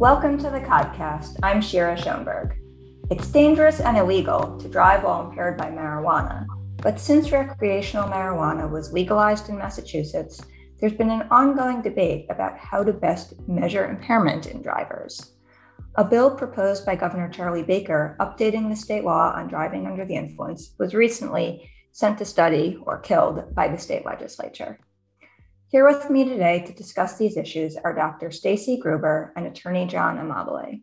Welcome to the podcast. I'm Shira Schoenberg. It's dangerous and illegal to drive while impaired by marijuana, but since recreational marijuana was legalized in Massachusetts, there's been an ongoing debate about how to best measure impairment in drivers. A bill proposed by Governor Charlie Baker updating the state law on driving under the influence was recently sent to study or killed by the state legislature. Here with me today to discuss these issues are Dr. Staci Gruber and Attorney John Amabile.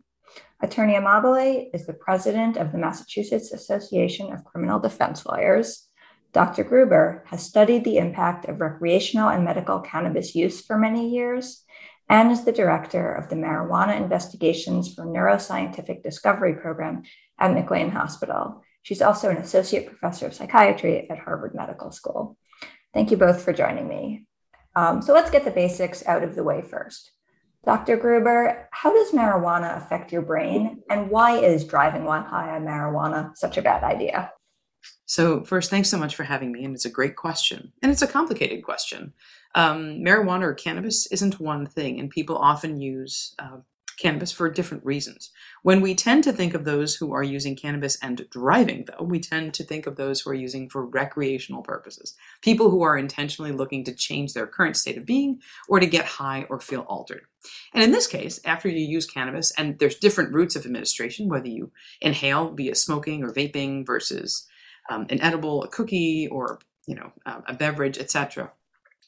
Attorney Amabile is the president of the Massachusetts Association of Criminal Defense Lawyers. Dr. Gruber has studied the impact of recreational and medical cannabis use for many years and is the director of the Marijuana Investigations for Neuroscientific Discovery program at McLean Hospital. She's also an associate professor of psychiatry at Harvard Medical School. Thank you both for joining me. Um, so let's get the basics out of the way first. Dr. Gruber, how does marijuana affect your brain, and why is driving while high on marijuana such a bad idea? So, first, thanks so much for having me. And it's a great question. And it's a complicated question. Um, marijuana or cannabis isn't one thing, and people often use uh, cannabis for different reasons. When we tend to think of those who are using cannabis and driving, though, we tend to think of those who are using for recreational purposes. People who are intentionally looking to change their current state of being or to get high or feel altered. And in this case, after you use cannabis, and there's different routes of administration, whether you inhale via smoking or vaping versus um, an edible, a cookie, or you know, a beverage, etc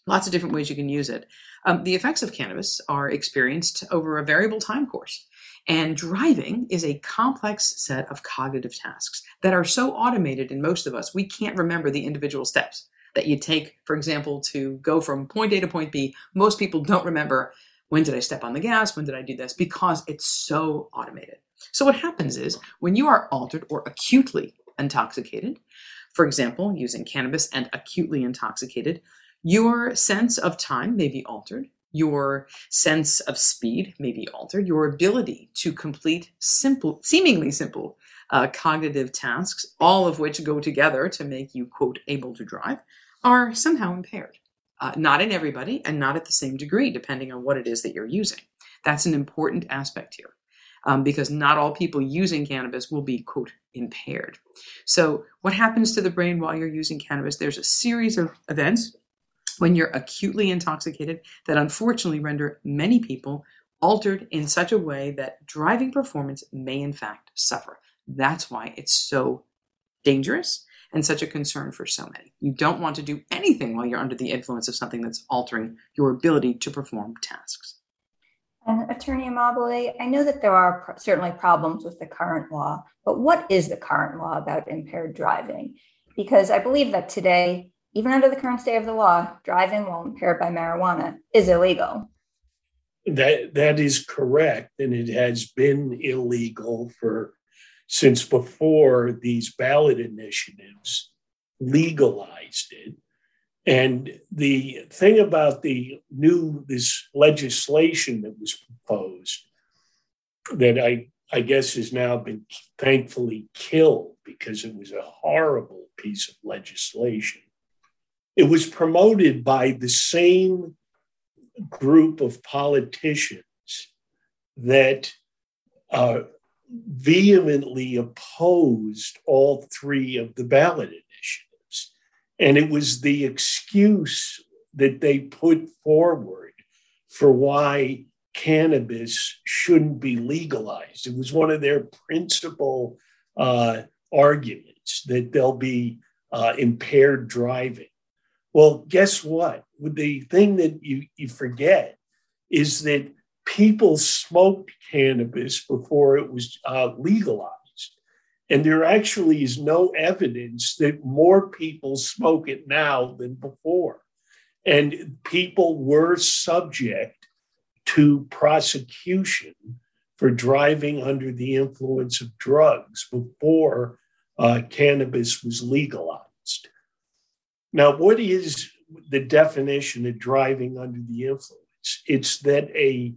lots of different ways you can use it. Um, the effects of cannabis are experienced over a variable time course. And driving is a complex set of cognitive tasks that are so automated in most of us, we can't remember the individual steps that you take, for example, to go from point A to point B. Most people don't remember when did I step on the gas? When did I do this? Because it's so automated. So, what happens is when you are altered or acutely intoxicated, for example, using cannabis and acutely intoxicated, your sense of time may be altered. Your sense of speed may be altered. Your ability to complete simple, seemingly simple uh, cognitive tasks, all of which go together to make you, quote, able to drive, are somehow impaired. Uh, not in everybody and not at the same degree, depending on what it is that you're using. That's an important aspect here. Um, because not all people using cannabis will be, quote, impaired. So, what happens to the brain while you're using cannabis? There's a series of events when you're acutely intoxicated that unfortunately render many people altered in such a way that driving performance may in fact suffer. That's why it's so dangerous and such a concern for so many. You don't want to do anything while you're under the influence of something that's altering your ability to perform tasks. And Attorney Amabile, I know that there are pr- certainly problems with the current law, but what is the current law about impaired driving? Because I believe that today even under the current state of the law, driving while impaired by marijuana is illegal. That that is correct, and it has been illegal for since before these ballot initiatives legalized it. And the thing about the new this legislation that was proposed that I I guess has now been thankfully killed because it was a horrible piece of legislation it was promoted by the same group of politicians that uh, vehemently opposed all three of the ballot initiatives. And it was the excuse that they put forward for why cannabis shouldn't be legalized. It was one of their principal uh, arguments that there'll be uh, impaired driving. Well, guess what? The thing that you, you forget is that people smoked cannabis before it was uh, legalized. And there actually is no evidence that more people smoke it now than before. And people were subject to prosecution for driving under the influence of drugs before uh, cannabis was legalized. Now, what is the definition of driving under the influence? It's that a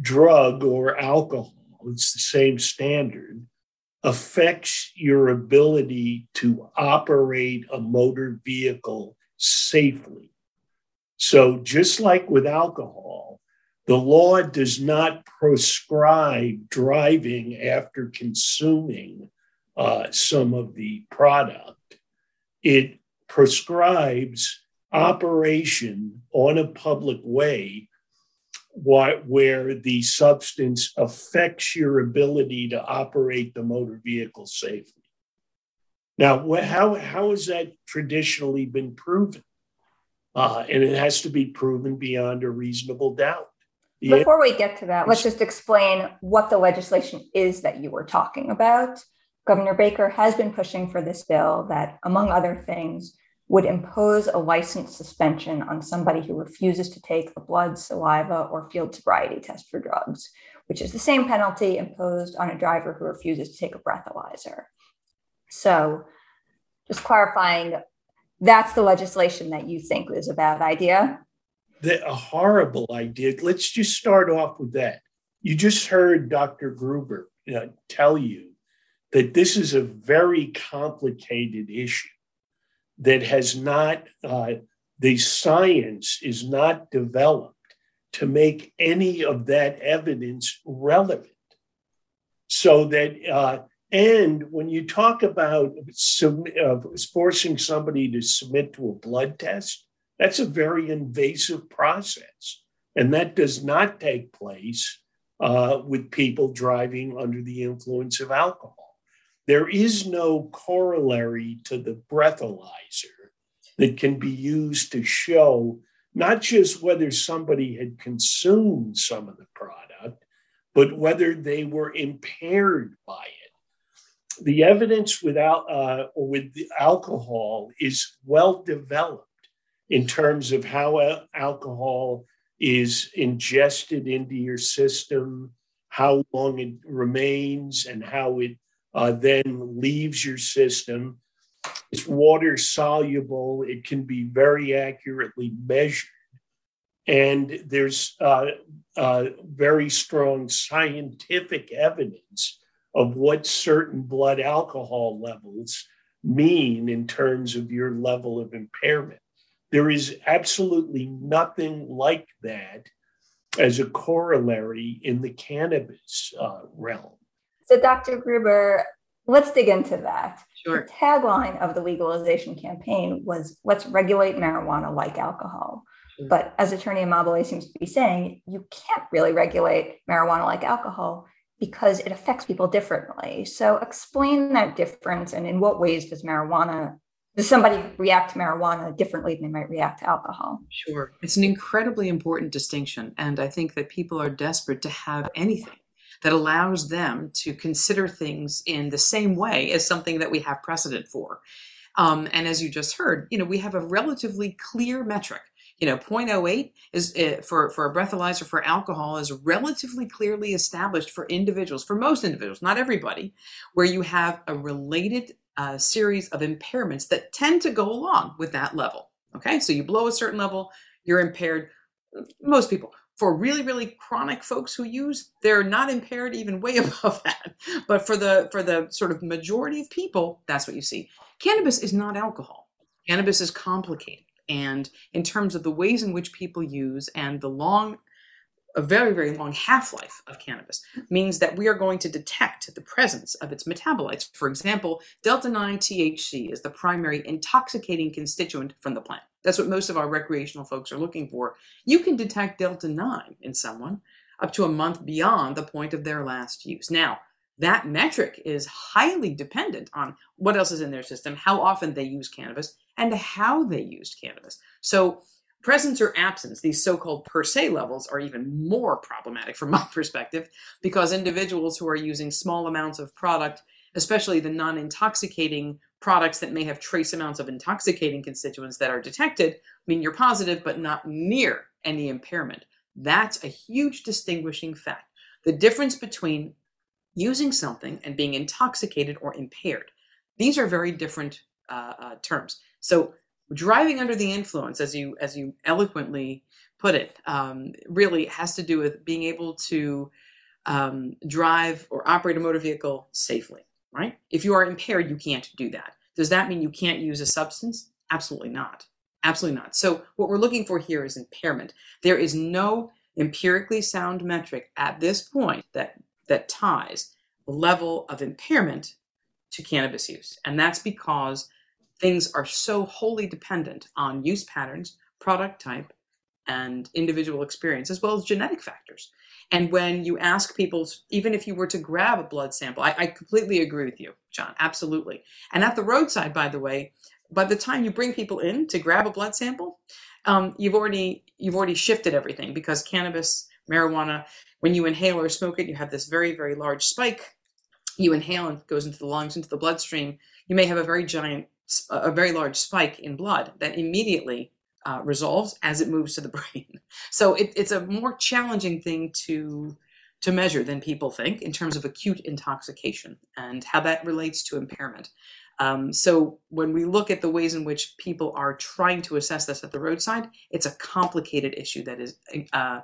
drug or alcohol, it's the same standard, affects your ability to operate a motor vehicle safely. So, just like with alcohol, The law does not prescribe driving after consuming uh, some of the product. It prescribes operation on a public way where the substance affects your ability to operate the motor vehicle safely. Now, how, how has that traditionally been proven? Uh, and it has to be proven beyond a reasonable doubt. Before we get to that, let's just explain what the legislation is that you were talking about. Governor Baker has been pushing for this bill that, among other things, would impose a license suspension on somebody who refuses to take a blood, saliva, or field sobriety test for drugs, which is the same penalty imposed on a driver who refuses to take a breathalyzer. So, just clarifying, that's the legislation that you think is a bad idea? The, a horrible idea. Let's just start off with that. You just heard Dr. Gruber you know, tell you that this is a very complicated issue that has not, uh, the science is not developed to make any of that evidence relevant. So that, uh, and when you talk about uh, forcing somebody to submit to a blood test, that's a very invasive process. And that does not take place uh, with people driving under the influence of alcohol. There is no corollary to the breathalyzer that can be used to show not just whether somebody had consumed some of the product, but whether they were impaired by it. The evidence without uh, with alcohol is well developed in terms of how alcohol is ingested into your system, how long it remains, and how it uh, then leaves your system. It's water soluble, it can be very accurately measured. And there's uh, uh, very strong scientific evidence of what certain blood alcohol levels mean in terms of your level of impairment. There is absolutely nothing like that as a corollary in the cannabis uh, realm. So, Dr. Gruber, let's dig into that. Sure. The tagline of the legalization campaign was let's regulate marijuana like alcohol. Sure. But as Attorney Amabile seems to be saying, you can't really regulate marijuana like alcohol because it affects people differently. So explain that difference and in what ways does marijuana does somebody react to marijuana differently than they might react to alcohol? Sure. It's an incredibly important distinction. And I think that people are desperate to have anything that allows them to consider things in the same way as something that we have precedent for. Um, and as you just heard, you know, we have a relatively clear metric. You know, 0.08 is uh, for for a breathalyzer for alcohol is relatively clearly established for individuals, for most individuals, not everybody, where you have a related uh, series of impairments that tend to go along with that level. Okay, so you blow a certain level, you're impaired. Most people for really really chronic folks who use they're not impaired even way above that but for the for the sort of majority of people that's what you see cannabis is not alcohol cannabis is complicated and in terms of the ways in which people use and the long a very, very long half life of cannabis means that we are going to detect the presence of its metabolites. For example, delta 9 THC is the primary intoxicating constituent from the plant. That's what most of our recreational folks are looking for. You can detect delta 9 in someone up to a month beyond the point of their last use. Now, that metric is highly dependent on what else is in their system, how often they use cannabis, and how they used cannabis. So, presence or absence, these so called per se levels, are even more problematic from my perspective because individuals who are using small amounts of product, especially the non intoxicating products that may have trace amounts of intoxicating constituents that are detected, mean you're positive but not near any impairment. That's a huge distinguishing fact. The difference between using something and being intoxicated or impaired. These are very different uh, uh, terms. So driving under the influence, as you as you eloquently put it, um, really has to do with being able to um, drive or operate a motor vehicle safely. Right? If you are impaired, you can't do that. Does that mean you can't use a substance? Absolutely not. Absolutely not. So what we're looking for here is impairment. There is no empirically sound metric at this point that that ties level of impairment to cannabis use. And that's because things are so wholly dependent on use patterns, product type, and individual experience, as well as genetic factors. And when you ask people, even if you were to grab a blood sample, I, I, completely agree with you, John, absolutely. And at the roadside, by the way, by the time you bring people in to grab a blood sample, um, you've already you've already shifted everything because cannabis, marijuana, when you inhale or smoke it, you have this very very large spike. You inhale and it goes into the lungs, into the bloodstream. You may have a very giant, a very large spike in blood that immediately uh, resolves as it moves to the brain. So it, it's a more challenging thing to to measure than people think in terms of acute intoxication and how that relates to impairment. Um, so when we look at the ways in which people are trying to assess this at the roadside, it's a complicated issue that is uh,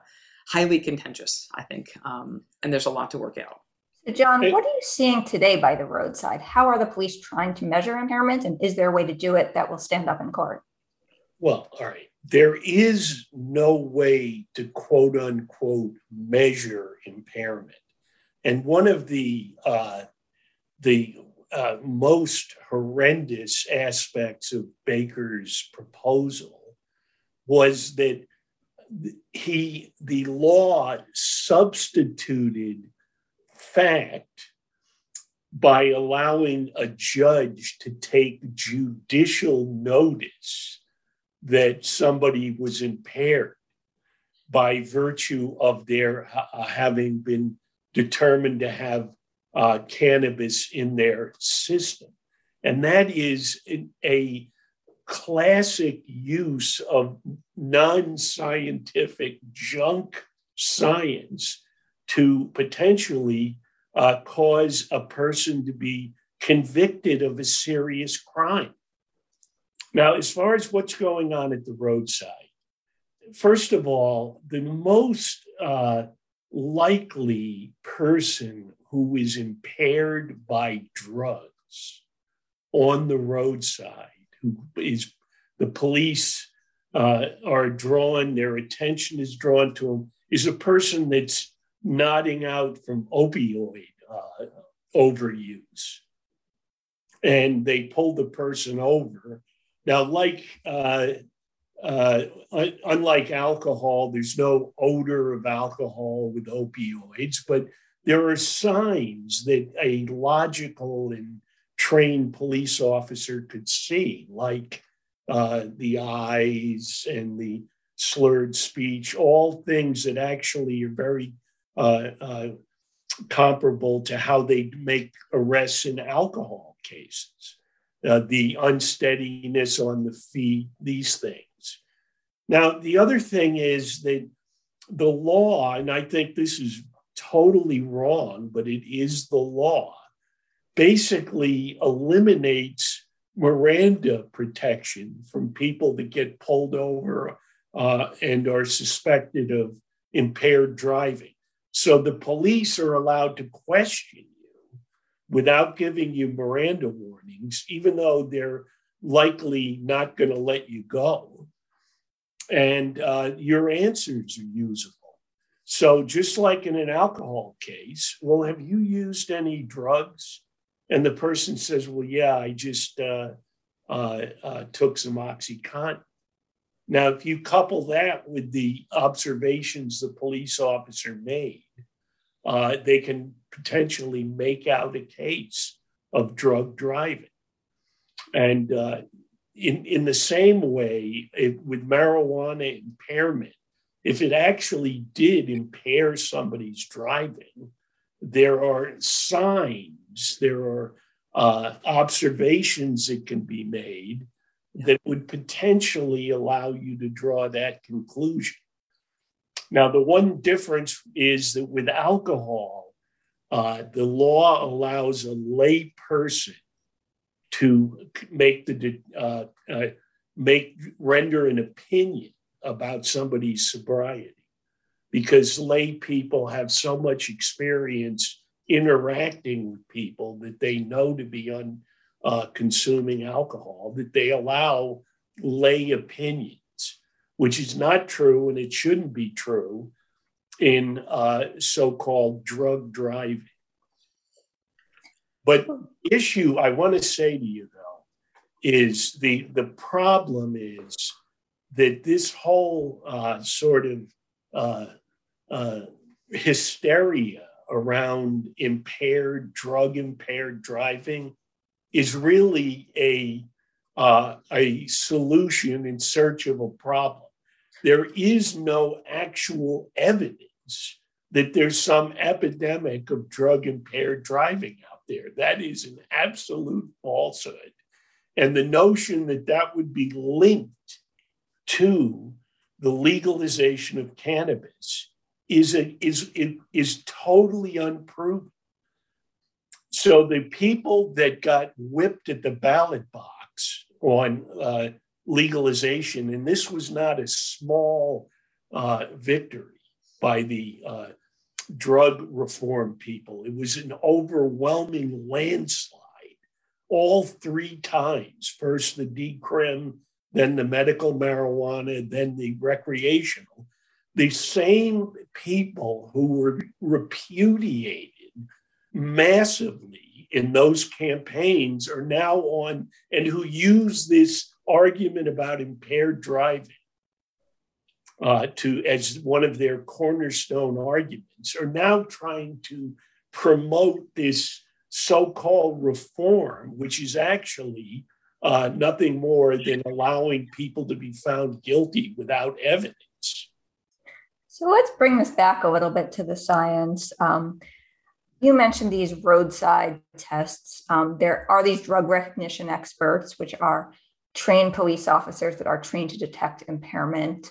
highly contentious, I think, um, and there's a lot to work out. So John, what are you seeing today by the roadside? How are the police trying to measure impairment, and is there a way to do it that will stand up in court? Well, all right. There is no way to quote unquote measure impairment, and one of the uh, the uh, most horrendous aspects of Baker's proposal was that he the law substituted fact by allowing a judge to take judicial notice that somebody was impaired by virtue of their uh, having been determined to have uh, cannabis in their system. And that is a classic use of non scientific junk science to potentially uh, cause a person to be convicted of a serious crime. Now, as far as what's going on at the roadside, first of all, the most uh, likely person who is impaired by drugs on the roadside, who is the police uh, are drawn, their attention is drawn to him, is a person that's nodding out from opioid uh, overuse. And they pull the person over. Now, like uh, uh, unlike alcohol, there's no odor of alcohol with opioids, but there are signs that a logical and trained police officer could see, like uh, the eyes and the slurred speech, all things that actually are very uh, uh, comparable to how they make arrests in alcohol cases. Uh, the unsteadiness on the feet, these things. Now, the other thing is that the law, and I think this is totally wrong, but it is the law, basically eliminates Miranda protection from people that get pulled over uh, and are suspected of impaired driving. So the police are allowed to question without giving you Miranda warnings, even though they're likely not going to let you go. And uh, your answers are usable. So, just like in an alcohol case, well, have you used any drugs? And the person says, well, yeah, I just uh, uh, uh, took some Oxycontin. Now, if you couple that with the observations the police officer made, uh, they can potentially make out a case of drug driving. And uh, in, in the same way, it, with marijuana impairment, if it actually did impair somebody's driving, there are signs, there are uh, observations that can be made that would potentially allow you to draw that conclusion. Now, the one difference is that with alcohol, uh, the law allows a lay person to make the uh, uh, make render an opinion about somebody's sobriety because lay people have so much experience interacting with people that they know to be uh, consuming alcohol that they allow lay opinions which is not true and it shouldn't be true in uh, so-called drug driving. But the issue I want to say to you though is the the problem is that this whole uh, sort of uh, uh, hysteria around impaired drug impaired driving is really a uh, a solution in search of a problem. There is no actual evidence that there's some epidemic of drug impaired driving out there. That is an absolute falsehood. And the notion that that would be linked to the legalization of cannabis is, a, is, is totally unproven. So the people that got whipped at the ballot box on uh, legalization, and this was not a small uh, victory by the uh, drug reform people, it was an overwhelming landslide all three times first the decrim, then the medical marijuana, then the recreational. The same people who were repudiated massively in those campaigns are now on and who use this argument about impaired driving uh, to as one of their cornerstone arguments are now trying to promote this so-called reform, which is actually uh, nothing more than allowing people to be found guilty without evidence. So let's bring this back a little bit to the science. Um, you mentioned these roadside tests. Um, there are these drug recognition experts, which are trained police officers that are trained to detect impairment.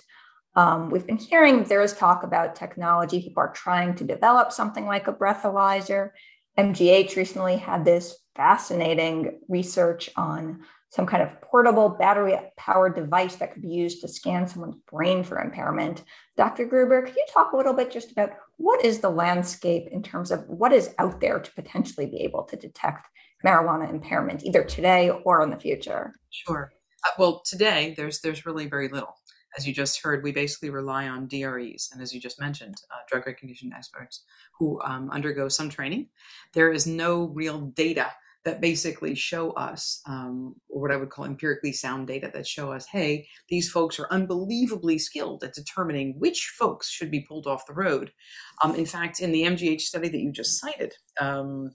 Um, we've been hearing there is talk about technology. People are trying to develop something like a breathalyzer. MGH recently had this fascinating research on some kind of portable battery powered device that could be used to scan someone's brain for impairment. Dr. Gruber, could you talk a little bit just about what is the landscape in terms of what is out there to potentially be able to detect marijuana impairment, either today or in the future? Sure. Uh, well, today there's there's really very little. As you just heard, we basically rely on DREs, and as you just mentioned, uh, drug recognition experts who um, undergo some training. There is no real data that basically show us, um, or what I would call empirically sound data that show us, hey, these folks are unbelievably skilled at determining which folks should be pulled off the road. Um, in fact, in the MGH study that you just cited, um,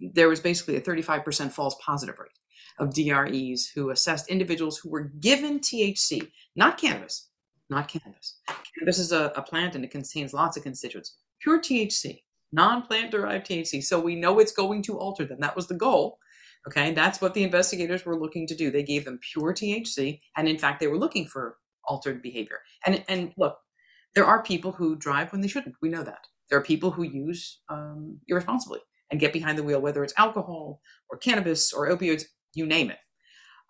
there was basically a 35% false positive rate of DREs who assessed individuals who were given THC, not cannabis, not cannabis. Cannabis is a, a plant and it contains lots of constituents. Pure THC non-plant derived THC. So we know it's going to alter them. That was the goal. Okay, that's what the investigators were looking to do. They gave them pure THC, and in fact, they were looking for altered behavior. And and look, there are people who drive when they shouldn't. We know that. There are people who use um, irresponsibly and get behind the wheel, whether it's alcohol or cannabis or opioids, you name it.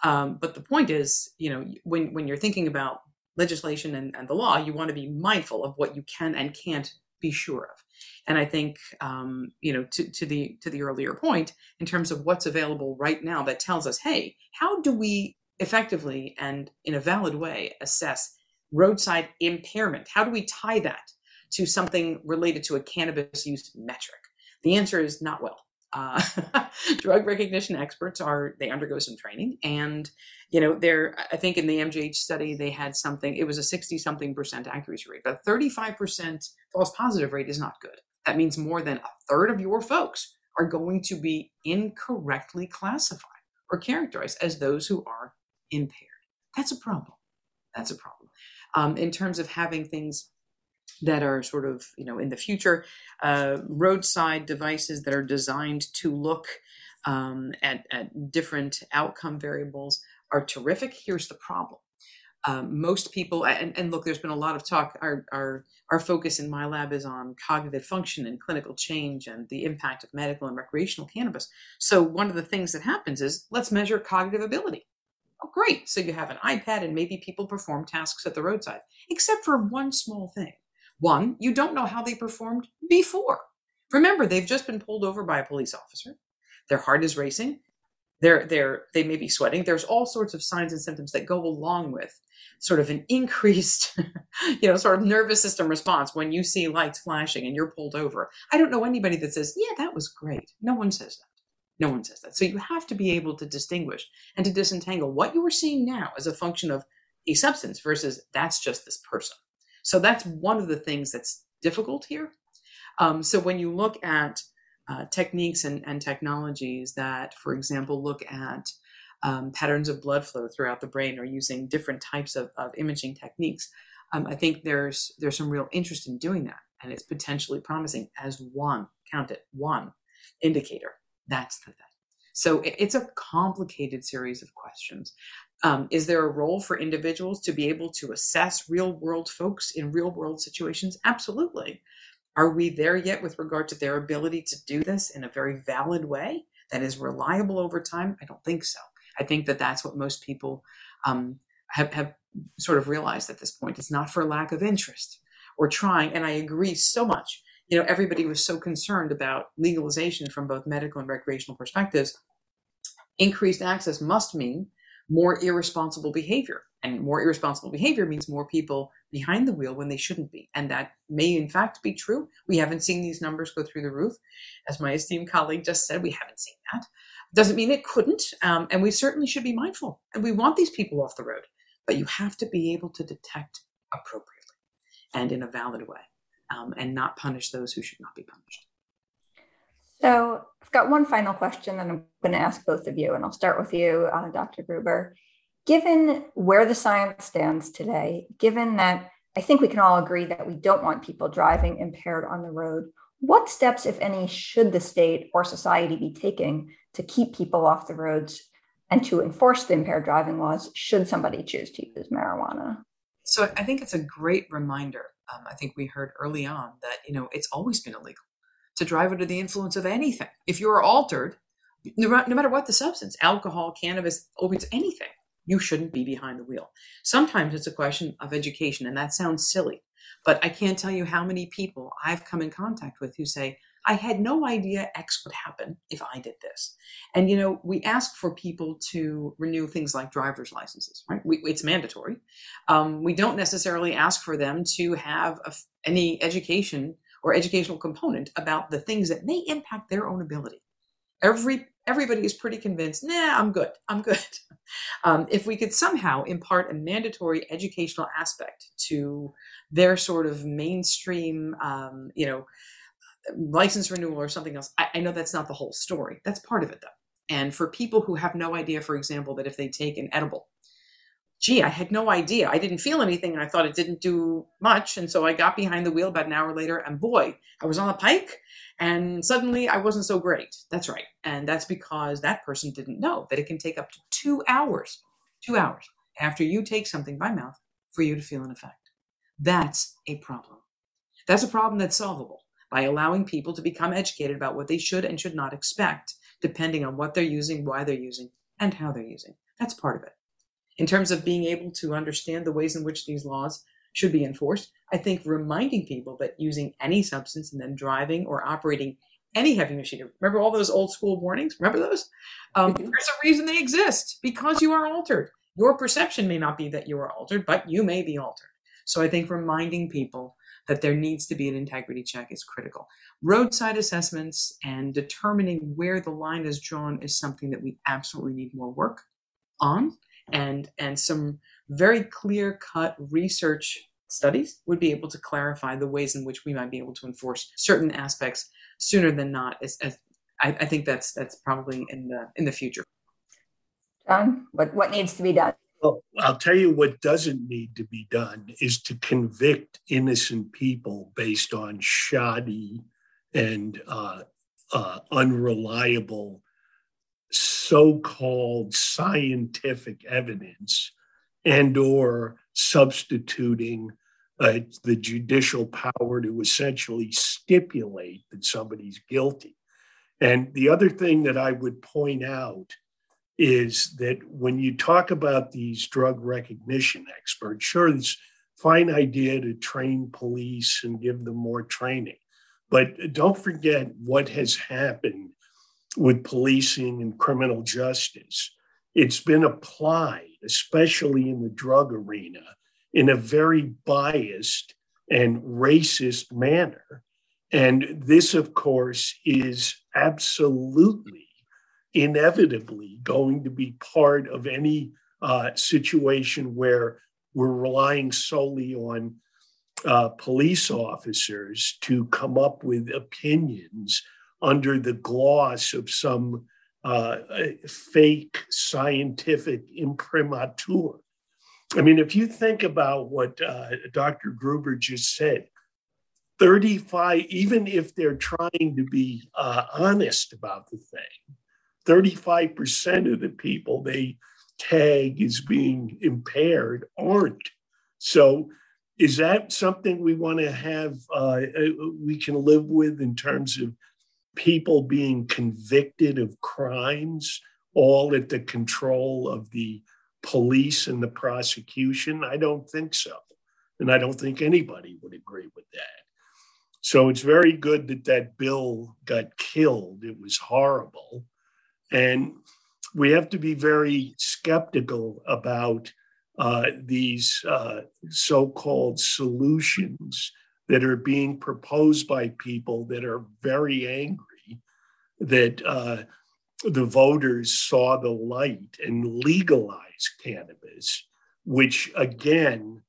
Um, but the point is, you know, when when you're thinking about legislation and, and the law, you want to be mindful of what you can and can't be sure of. And I think, um, you know, to, to the to the earlier point, in terms of what's available right now, that tells us, hey, how do we effectively and in a valid way assess roadside impairment? How do we tie that to something related to a cannabis use metric? The answer is not well. Uh, drug recognition experts are they undergo some training and you know they're i think in the mgh study they had something it was a 60 something percent accuracy rate but 35% false positive rate is not good that means more than a third of your folks are going to be incorrectly classified or characterized as those who are impaired. That's a problem. That's a problem. Um, in terms of having things that are sort of, you know, in the future, uh, roadside devices that are designed to look um, at, at different outcome variables are terrific. Here's the problem. Um, most people and, and, look there's been a lot of talk. Our, our our focus in my lab is on cognitive function and clinical change and the impact of medical and recreational cannabis. So one of the things that happens is let's measure cognitive ability. Oh great. So you have an ipad and maybe people perform tasks at the roadside except for one small thing one you don't know how they performed before. Remember they've just been pulled over by a police officer. Their heart is racing. They're they're they may be sweating. There's all sorts of signs and symptoms that go along with sort of an increased you know sort of nervous system response when you see lights flashing and you're pulled over. I don't know anybody that says yeah that was great. No one says that. No one says that. So you have to be able to distinguish and to disentangle what you are seeing now as a function of a substance versus that's just this person so that's one of the things that's difficult here um, so when you look at uh, techniques and, and, technologies that, for example, look at um, patterns of blood flow throughout the brain or using different types of, of imaging techniques. Um, I think there's there's some real interest in doing that, and it's potentially promising as one count it one indicator. That's the thing. So it, it's a complicated series of questions. Um, is there a role for individuals to be able to assess real world folks in real world situations? Absolutely. Are we there yet with regard to their ability to do this in a very valid way that is reliable over time? I don't think so. I think that that's what most people um, have, have sort of realized at this point. It's not for lack of interest or trying. And I agree so much. You know, everybody was so concerned about legalization from both medical and recreational perspectives. Increased access must mean more irresponsible behavior. And more irresponsible behavior means more people behind the wheel when they shouldn't be. And that may, in fact, be true. We haven't seen these numbers go through the roof. As my esteemed colleague just said, we haven't seen that. Doesn't mean it couldn't. Um, and we certainly should be mindful. And we want these people off the road. But you have to be able to detect appropriately and in a valid way um, and not punish those who should not be punished. So I've got one final question that I'm going to ask both of you, and I'll start with you, uh, Dr. Gruber. Given where the science stands today, given that I think we can all agree that we don't want people driving impaired on the road, what steps, if any, should the state or society be taking to keep people off the roads and to enforce the impaired driving laws should somebody choose to use marijuana? So I think it's a great reminder. Um, I think we heard early on that you know it's always been illegal to drive under the influence of anything. If you are altered, no, no matter what the substance, alcohol, cannabis, opiates, anything, you shouldn't be behind the wheel. Sometimes it's a question of education, and that sounds silly, but I can't tell you how many people I've come in contact with who say, I had no idea X would happen if I did this. And, you know, we ask for people to renew things like driver's licenses, right? We, it's mandatory. Um, we don't necessarily ask for them to have a, any education or educational component about the things that may impact their own ability. Every everybody is pretty convinced, nah, I'm good, I'm good. Um, if we could somehow impart a mandatory educational aspect to their sort of mainstream, um, you know, license renewal or something else, I, I know that's not the whole story. That's part of it, though. And for people who have no idea, for example, that if they take an edible gee, I had no idea. I didn't feel anything and I thought it didn't do much. And so I got behind the wheel about an hour later and boy, I was on the pike and suddenly I wasn't so great. That's right. And that's because that person didn't know that it can take up to two hours, two hours after you take something by mouth for you to feel an effect. That's a problem. That's a problem that's solvable by allowing people to become educated about what they should and should not expect, depending on what they're using, why they're using, and how they're using. That's part of it in terms of being able to understand the ways in which these laws should be enforced. I think reminding people that using any substance and then driving or operating any heavy machinery. Remember all those old school warnings? Remember those? Um, mm-hmm. There's a reason they exist because you are altered. Your perception may not be that you are altered, but you may be altered. So I think reminding people that there needs to be an integrity check is critical. Roadside assessments and determining where the line is drawn is something that we absolutely need more work on and and some very clear cut research studies would be able to clarify the ways in which we might be able to enforce certain aspects sooner than not as, as I, I, think that's that's probably in the in the future. John what what needs to be done? Well i'll tell you what doesn't need to be done is to convict innocent people based on shoddy and uh, uh, unreliable so-called scientific evidence and or substituting uh, the judicial power to essentially stipulate that somebody's guilty. And the other thing that I would point out is that when you talk about these drug recognition experts, sure, it's a fine idea to train police and give them more training. But don't forget what has happened with policing and criminal justice. It's been applied, especially in the drug arena, in a very biased and racist manner. And this, of course, is absolutely, inevitably going to be part of any uh, situation where we're relying solely on uh, police officers to come up with opinions under the gloss of some uh, fake scientific imprimatur. I mean, if you think about what uh, Dr. Gruber just said, 35, even if they're trying to be uh, honest about the thing, 35% of the people they tag as being impaired aren't. So, is that something we want to have, uh, we can live with in terms of people being convicted of crimes, all at the control of the police and the prosecution? I don't think so. And I don't think anybody would agree with that. So it's very good that that bill got killed. It was horrible. And we have to be very skeptical about uh, these uh, so called solutions that are being proposed by people that are very angry that uh, the voters saw the light and legalized cannabis, which again,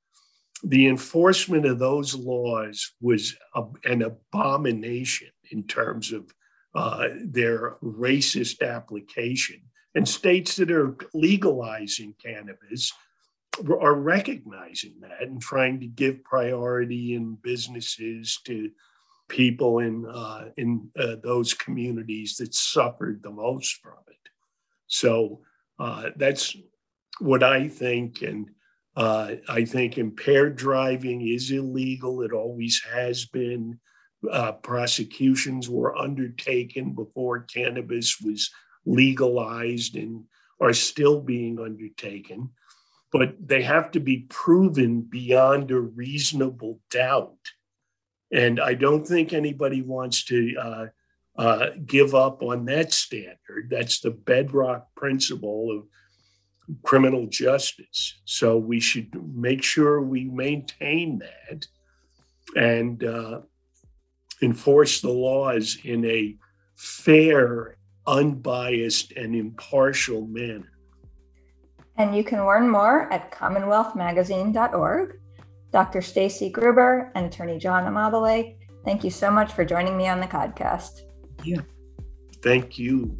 the enforcement of those laws was a, an abomination in terms of uh, their racist application. And states that are legalizing cannabis are recognizing that and trying to give priority in businesses to people in uh, in uh, those communities that suffered the most from it. So uh, that's what I think, and uh, I think impaired driving is illegal. It always has been. Uh, prosecutions were undertaken before cannabis was legalized and are still being undertaken, but they have to be proven beyond a reasonable doubt and I don't think anybody wants to uh, uh, give up on that standard. That's the bedrock principle of criminal justice. So we should make sure we maintain that and uh, enforce the laws in a fair, unbiased, and impartial manner. And you can learn more at commonwealthmagazine.org. Dr. Staci Gruber and Attorney John Amabile, thank you so much for joining me on the podcast. Yeah. Thank you.